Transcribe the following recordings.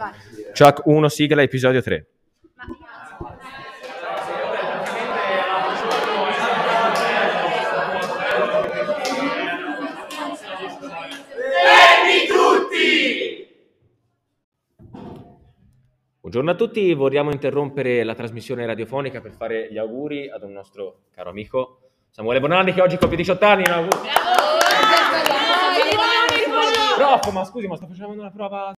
Vai. Chuck 1, sigla, episodio 3. Buongiorno a tutti, vogliamo interrompere la trasmissione radiofonica per fare gli auguri ad un nostro caro amico Samuele Bonanni che oggi compie 18 anni. Un augurio. Prof, ma scusi, ma sto facendo una prova.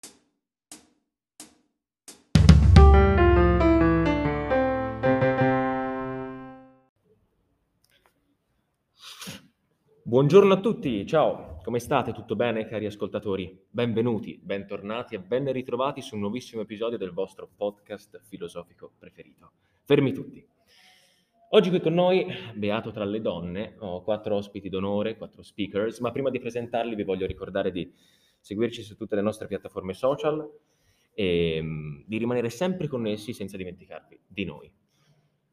Buongiorno a tutti, ciao, come state? Tutto bene cari ascoltatori? Benvenuti, bentornati e ben ritrovati su un nuovissimo episodio del vostro podcast filosofico preferito. Fermi tutti. Oggi qui con noi, beato tra le donne, ho quattro ospiti d'onore, quattro speakers, ma prima di presentarli vi voglio ricordare di seguirci su tutte le nostre piattaforme social e mm, di rimanere sempre connessi senza dimenticarvi di noi.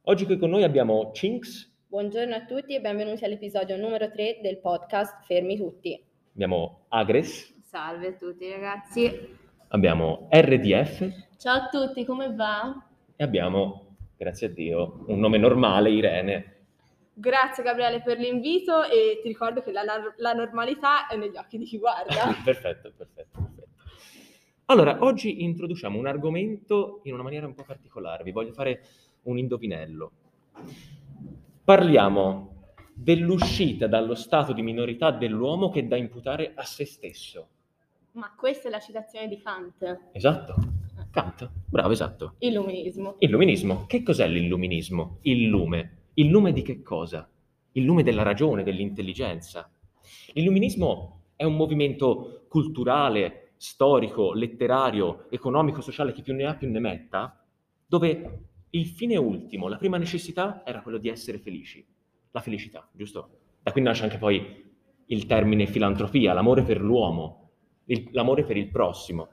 Oggi qui con noi abbiamo Chinks, Buongiorno a tutti e benvenuti all'episodio numero 3 del podcast Fermi Tutti. abbiamo Agres, Salve a tutti ragazzi. abbiamo RDF Ciao a tutti, come va? e abbiamo, grazie a Dio, un nome normale, Irene. Grazie Gabriele per l'invito e ti ricordo che la, la normalità è negli occhi di chi guarda. perfetto, perfetto, perfetto. Allora, oggi introduciamo un argomento in una maniera un po' particolare. Vi voglio fare un indovinello. Parliamo dell'uscita dallo stato di minorità dell'uomo che è da imputare a se stesso. Ma questa è la citazione di Kant, Esatto. Kant, bravo, esatto. illuminismo. Illuminismo. Che cos'è l'illuminismo? Il lume. Il lume di che cosa? Il lume della ragione, dell'intelligenza. L'illuminismo è un movimento culturale, storico, letterario, economico, sociale, chi più ne ha più ne metta, dove il fine ultimo, la prima necessità era quello di essere felici. La felicità, giusto? Da qui nasce anche poi il termine filantropia, l'amore per l'uomo, il- l'amore per il prossimo,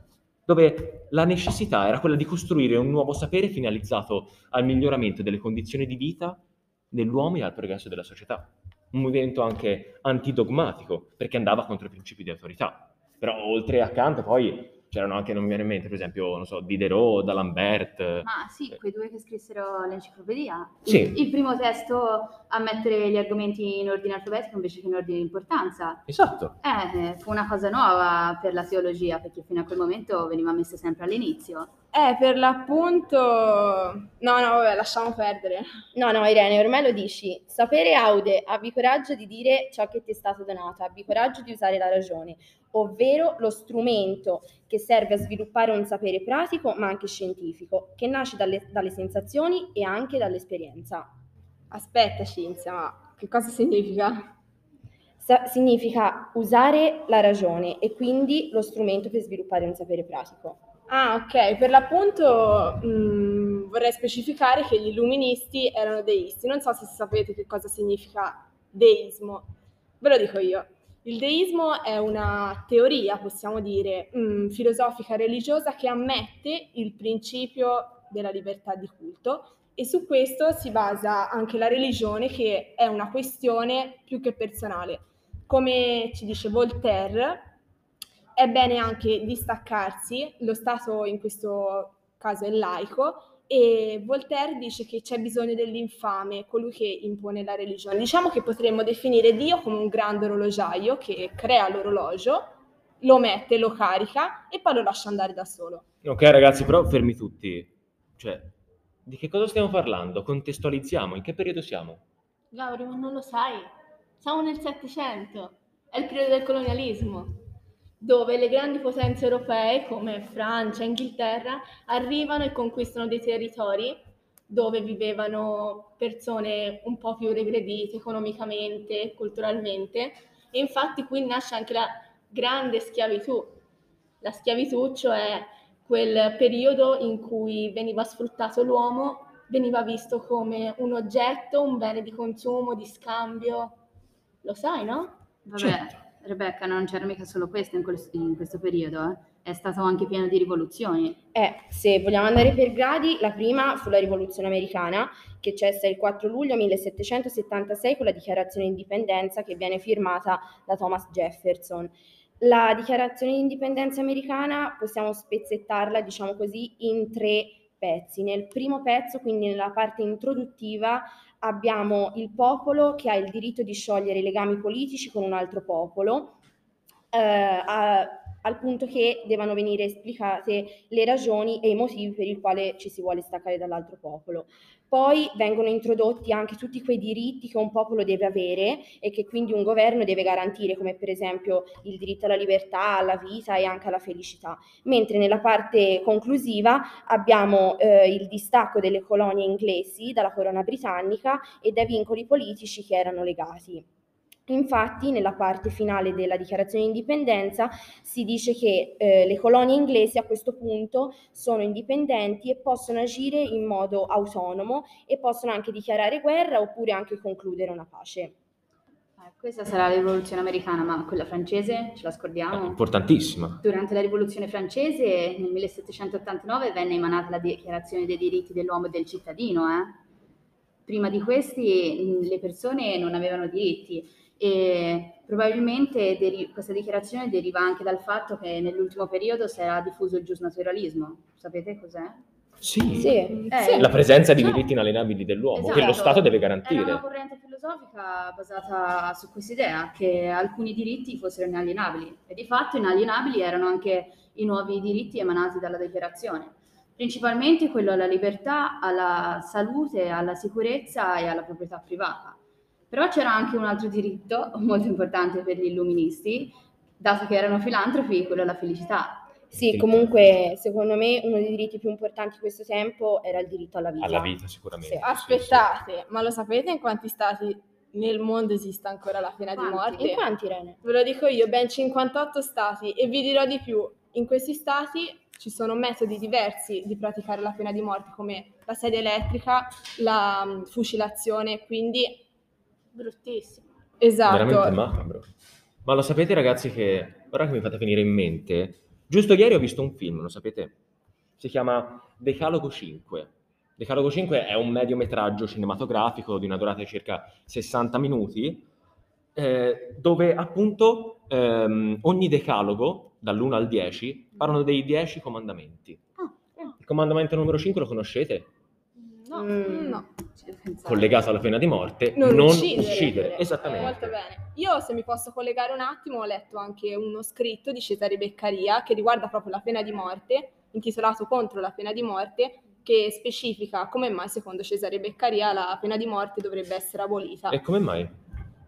dove la necessità era quella di costruire un nuovo sapere finalizzato al miglioramento delle condizioni di vita dell'uomo e al progresso della società. Un movimento anche antidogmatico, perché andava contro i principi di autorità. Però oltre a Kant poi c'erano anche, non mi viene in mente, per esempio, non so, Diderot, D'Alembert. Ma sì, quei due che scrissero l'enciclopedia. Il, Sì. il primo testo a mettere gli argomenti in ordine alfabetico invece che in ordine di importanza. Esatto. Eh, fu una cosa nuova per la teologia, perché fino a quel momento veniva messa sempre all'inizio. Eh, per l'appunto... No, no, vabbè, lasciamo perdere. No, no, Irene, ormai lo dici. Sapere aude, abbi coraggio di dire ciò che ti è stato donato, abbi coraggio di usare la ragione, ovvero lo strumento che serve a sviluppare un sapere pratico ma anche scientifico, che nasce dalle, dalle sensazioni e anche dall'esperienza. Aspetta, Cinzia, ma che cosa significa? Sa- significa usare la ragione e quindi lo strumento per sviluppare un sapere pratico. Ah, ok, per l'appunto mh, vorrei specificare che gli illuministi erano deisti. Non so se sapete che cosa significa deismo. Ve lo dico io. Il deismo è una teoria, possiamo dire, mh, filosofica religiosa che ammette il principio della libertà di culto e su questo si basa anche la religione che è una questione più che personale. Come ci dice Voltaire, è bene anche distaccarsi, lo Stato in questo caso è laico, e Voltaire dice che c'è bisogno dell'infame, colui che impone la religione. Diciamo che potremmo definire Dio come un grande orologiaio che crea l'orologio, lo mette, lo carica e poi lo lascia andare da solo. Ok ragazzi, però fermi tutti. Cioè, di che cosa stiamo parlando? Contestualizziamo, in che periodo siamo? Ma non lo sai? Siamo nel Settecento, è il periodo del colonialismo, dove le grandi potenze europee come Francia Inghilterra arrivano e conquistano dei territori dove vivevano persone un po' più regredite economicamente, culturalmente, e infatti qui nasce anche la grande schiavitù. La schiavitù, cioè quel periodo in cui veniva sfruttato l'uomo, veniva visto come un oggetto, un bene di consumo, di scambio. Lo sai, no? Vabbè, Certo. Rebecca, non c'era mica solo questo in, quel- in questo periodo, eh. È stato anche pieno di rivoluzioni. Eh, se vogliamo andare per gradi, la prima fu la rivoluzione americana, che cessa il 4 luglio 1776 con la dichiarazione di indipendenza che viene firmata da Thomas Jefferson. La dichiarazione di indipendenza americana possiamo spezzettarla, diciamo così, in tre pezzi. Nel primo pezzo, quindi nella parte introduttiva, abbiamo il popolo che ha il diritto di sciogliere i legami politici con un altro popolo, eh, a- al punto che devono venire esplicate le ragioni e i motivi per il quale ci si vuole staccare dall'altro popolo. Poi vengono introdotti anche tutti quei diritti che un popolo deve avere e che quindi un governo deve garantire, come per esempio il diritto alla libertà, alla vita e anche alla felicità. Mentre nella parte conclusiva abbiamo eh, il distacco delle colonie inglesi dalla corona britannica e dai vincoli politici che erano legati. Infatti, nella parte finale della dichiarazione di indipendenza si dice che eh, le colonie inglesi a questo punto sono indipendenti e possono agire in modo autonomo e possono anche dichiarare guerra oppure anche concludere una pace. Eh, questa sarà la rivoluzione americana, ma quella francese ce la È scordiamo? importantissima. Durante la rivoluzione francese nel 1789 venne emanata la Dichiarazione dei diritti dell'uomo e del cittadino. eh. Prima di questi le persone non avevano diritti e probabilmente deri- questa dichiarazione deriva anche dal fatto che nell'ultimo periodo si era diffuso il giusnaturalismo. Sapete cos'è? Sì. Sì. Eh, La presenza di Cioè- diritti inalienabili dell'uomo, che Esatto. lo Stato deve Era una garantire. corrente filosofica basata su quest'idea che alcuni diritti fossero inalienabili e di fatto inalienabili erano anche i nuovi diritti emanati dalla dichiarazione, principalmente quello alla libertà, alla salute, alla sicurezza e alla proprietà privata. Però c'era anche un altro diritto molto importante per gli illuministi, dato che erano filantropi, quello alla felicità. Sì, Sì. comunque secondo me uno dei diritti più importanti di questo tempo era il diritto alla vita. Alla vita, sicuramente. Sì. sì, sì. Aspettate, ma lo sapete in quanti stati nel mondo esiste ancora la pena Quanti? di morte? In quanti, Irene? Ve lo dico io, ben 58 stati e vi dirò di più, in questi stati ci sono metodi diversi di praticare la pena di morte come la sedia elettrica, la mm, fucilazione, quindi Bruttissimo. esatto. Veramente macabro. Ma lo sapete ragazzi che, ora che mi fate venire in mente, giusto ieri ho visto un film, lo sapete? Si chiama Decalogo 5. Decalogo 5 è un mediometraggio cinematografico di una durata di circa 60 minuti, eh, dove appunto ehm, ogni decalogo, dall'1 al 10, parlano dei 10 comandamenti. Il comandamento numero 5 lo conoscete? No. Mm. No, Pensare. Collegato alla pena di morte, Non non, uccidere. uccidere. Eh, Esattamente. molto bene. Io, se mi posso collegare un attimo, ho letto anche uno scritto di Cesare Beccaria che riguarda proprio la pena di morte, intitolato Contro la pena di morte, che specifica come mai, secondo Cesare Beccaria, la pena di morte dovrebbe essere abolita. E come mai?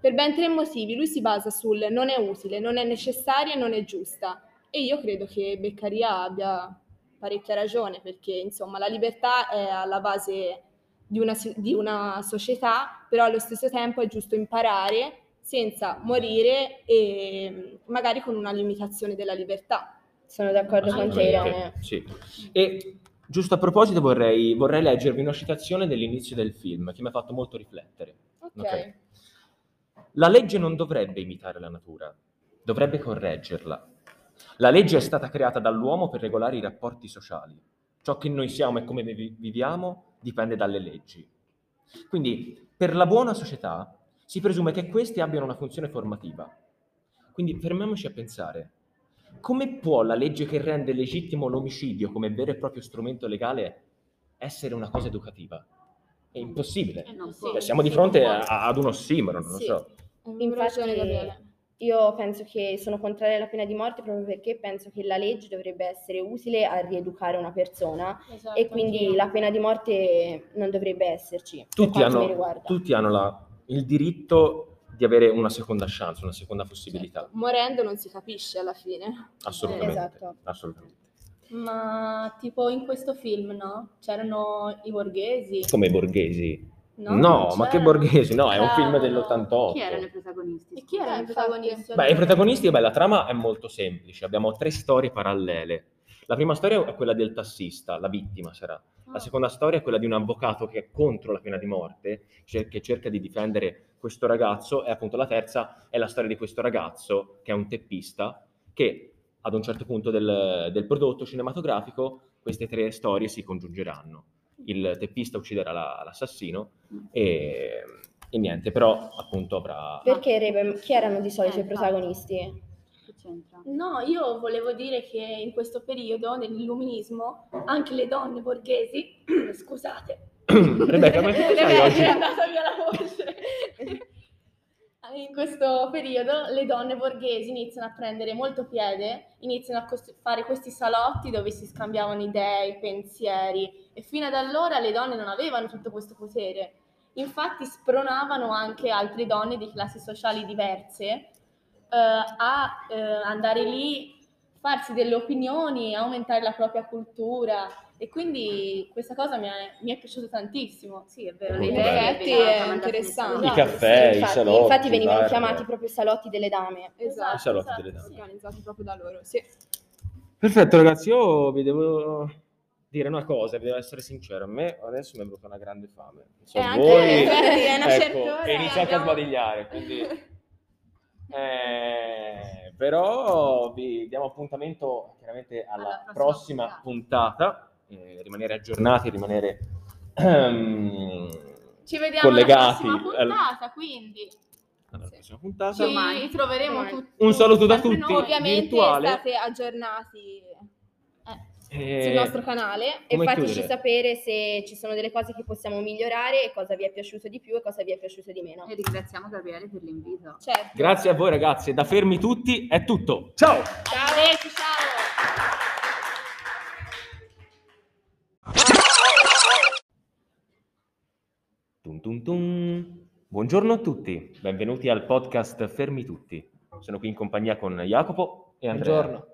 Per ben tre motivi. Lui si basa sul non è utile, non è necessaria e non è giusta. E io credo che Beccaria abbia parecchia ragione, perché insomma la libertà è alla base di una, di una società, però allo stesso tempo è giusto imparare senza morire e magari con una limitazione della libertà. Sono d'accordo con te, Irene. Sì. E giusto a proposito vorrei, vorrei leggervi una citazione dell'inizio del film che mi ha fatto molto riflettere. Ok. Ok. La legge non dovrebbe imitare la natura, dovrebbe correggerla. La legge è stata creata dall'uomo per regolare i rapporti sociali. Ciò che noi siamo e come vi- viviamo dipende dalle leggi. Quindi, per la buona società si presume che questi abbiano una funzione formativa. Quindi fermiamoci a pensare. Come può la legge che rende legittimo l'omicidio come vero e proprio strumento legale essere una cosa educativa? È impossibile. Eh, non Sì. Cioè, siamo di fronte a- ad uno ossimoro, non lo Sì. so. Infatti. Io penso che sono contraria alla pena di morte proprio perché penso che la legge dovrebbe essere utile a rieducare una persona Esatto, e quindi anch'io. la pena di morte non dovrebbe esserci. Tutti hanno, tutti hanno la- il diritto di avere una seconda chance, una seconda possibilità. Certo. Morendo non si capisce alla fine. Assolutamente. Esatto. assolutamente. Ma tipo in questo film, no? C'erano i borghesi. Come i borghesi. No, No, ma che borghesi? No, è un film C'erano. dell'88. Chi erano i protagonisti? E chi erano Eh, i protagonisti? Beh, i protagonisti, beh, la trama è molto semplice. Abbiamo tre storie parallele. La prima storia è quella del tassista, la vittima sarà. La Ah. seconda storia è quella di un avvocato che è contro la pena di morte, che cerca di difendere questo ragazzo, e appunto la terza è la storia di questo ragazzo, che è un teppista, che ad un certo punto del, del prodotto cinematografico queste tre storie si congiungeranno. Il teppista ucciderà la- l'assassino e, e niente, però appunto avrà... Perché Rebe, chi erano di solito Eh, i protagonisti? c'entra? No, io volevo dire che in questo periodo, nell'illuminismo, anche le donne borghesi, scusate, Rebecca, ma che fai oggi? è andata via la voce. In questo periodo le donne borghesi iniziano a prendere molto piede, iniziano a costru- fare questi salotti dove si scambiavano idee, pensieri e fino ad allora le donne non avevano tutto questo potere. Infatti spronavano anche altre donne di classi sociali diverse eh, a eh, andare lì, farsi delle opinioni, aumentare la propria cultura e quindi questa cosa mi è, mi è piaciuta tantissimo. Sì, è vero, In effetti è interessante. I caffè, i infatti, salotti, infatti venivano bar. chiamati proprio salotti delle dame. Esatto, I salotti esatto, delle sì. Organizzati proprio da loro, sì. Perfetto ragazzi, io vi devo dire una cosa, vi devo essere sincero, a me adesso mi è venuta una grande fame. Non so Eh, anche voi, a è una ecco, certa ora, e iniziate a abbiamo- sbadigliare, quindi... Eh, però vi diamo appuntamento chiaramente alla, Alla prossima, prossima puntata, eh, rimanere aggiornati, rimanere ehm, Ci vediamo collegati alla prossima al- puntata, quindi alla prossima puntata. ci troveremo tutti. Un saluto da tutti. noi. Ovviamente virtuale. state aggiornati Eh, sul nostro canale. E fateci chiudere? sapere se ci sono delle cose che possiamo migliorare e cosa vi è piaciuto di più e cosa vi è piaciuto di meno. E ringraziamo Gabriele per l'invito. Certo. Grazie a voi ragazzi, da fermi tutti è tutto. Ciao! Arrivederci, ciao. Tum tum tum. Buongiorno a tutti, benvenuti al podcast Fermi Tutti. Sono qui in compagnia con Jacopo e Andrea. Buongiorno.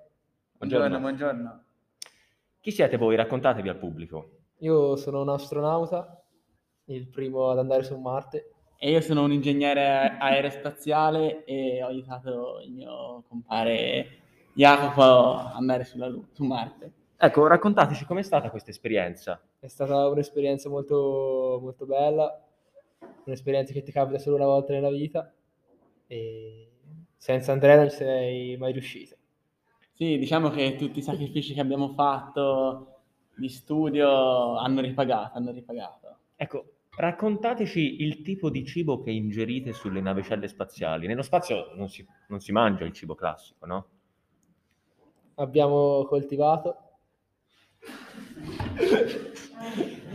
Buongiorno. Buongiorno, buongiorno. Chi siete voi? Raccontatevi al pubblico. Io sono un astronauta, il primo ad andare su Marte. E io sono un ingegnere aerospaziale e ho aiutato il mio compare Jacopo ad andare sulla Lu- su Marte. Ecco, raccontateci com'è stata questa esperienza. È stata un'esperienza molto, molto bella, un'esperienza che ti capita solo una volta nella vita e senza Andrea non ci sei mai riuscito. Sì, diciamo che tutti i sacrifici che abbiamo fatto di studio hanno ripagato, hanno ripagato. Ecco, raccontateci il tipo di cibo che ingerite sulle navicelle spaziali. Nello spazio non si, non si mangia il cibo classico, no? Abbiamo coltivato,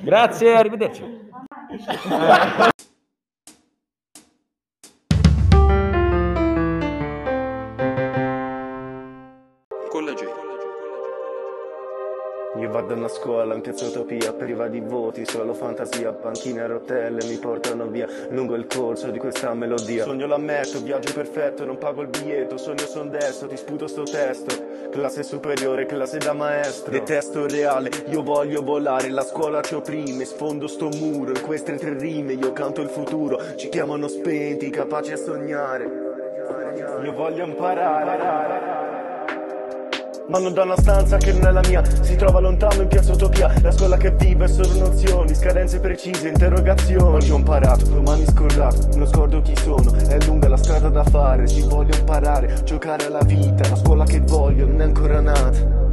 Grazie, arrivederci. vado a una scuola in piazza Utopia, priva di voti, solo fantasia, panchine a rotelle mi portano via lungo il corso di questa melodia. Sogno l'ammetto, viaggio perfetto, non pago il biglietto, sogno son destro, ti sputo sto testo. Classe superiore, classe da maestro. Detesto il reale, io voglio volare, la scuola ci opprime, sfondo sto muro, in queste tre rime io canto il futuro, ci chiamano spenti, capaci a sognare. Io voglio imparare. Non da una stanza che non è la mia. Si trova lontano in piazza Utopia. La scuola che vive è solo nozioni Scadenze precise, interrogazioni. Oggi ho imparato, domani scordato Non scordo chi sono, è lunga la strada da fare Ci voglio imparare, giocare alla vita La scuola che voglio non è ancora nata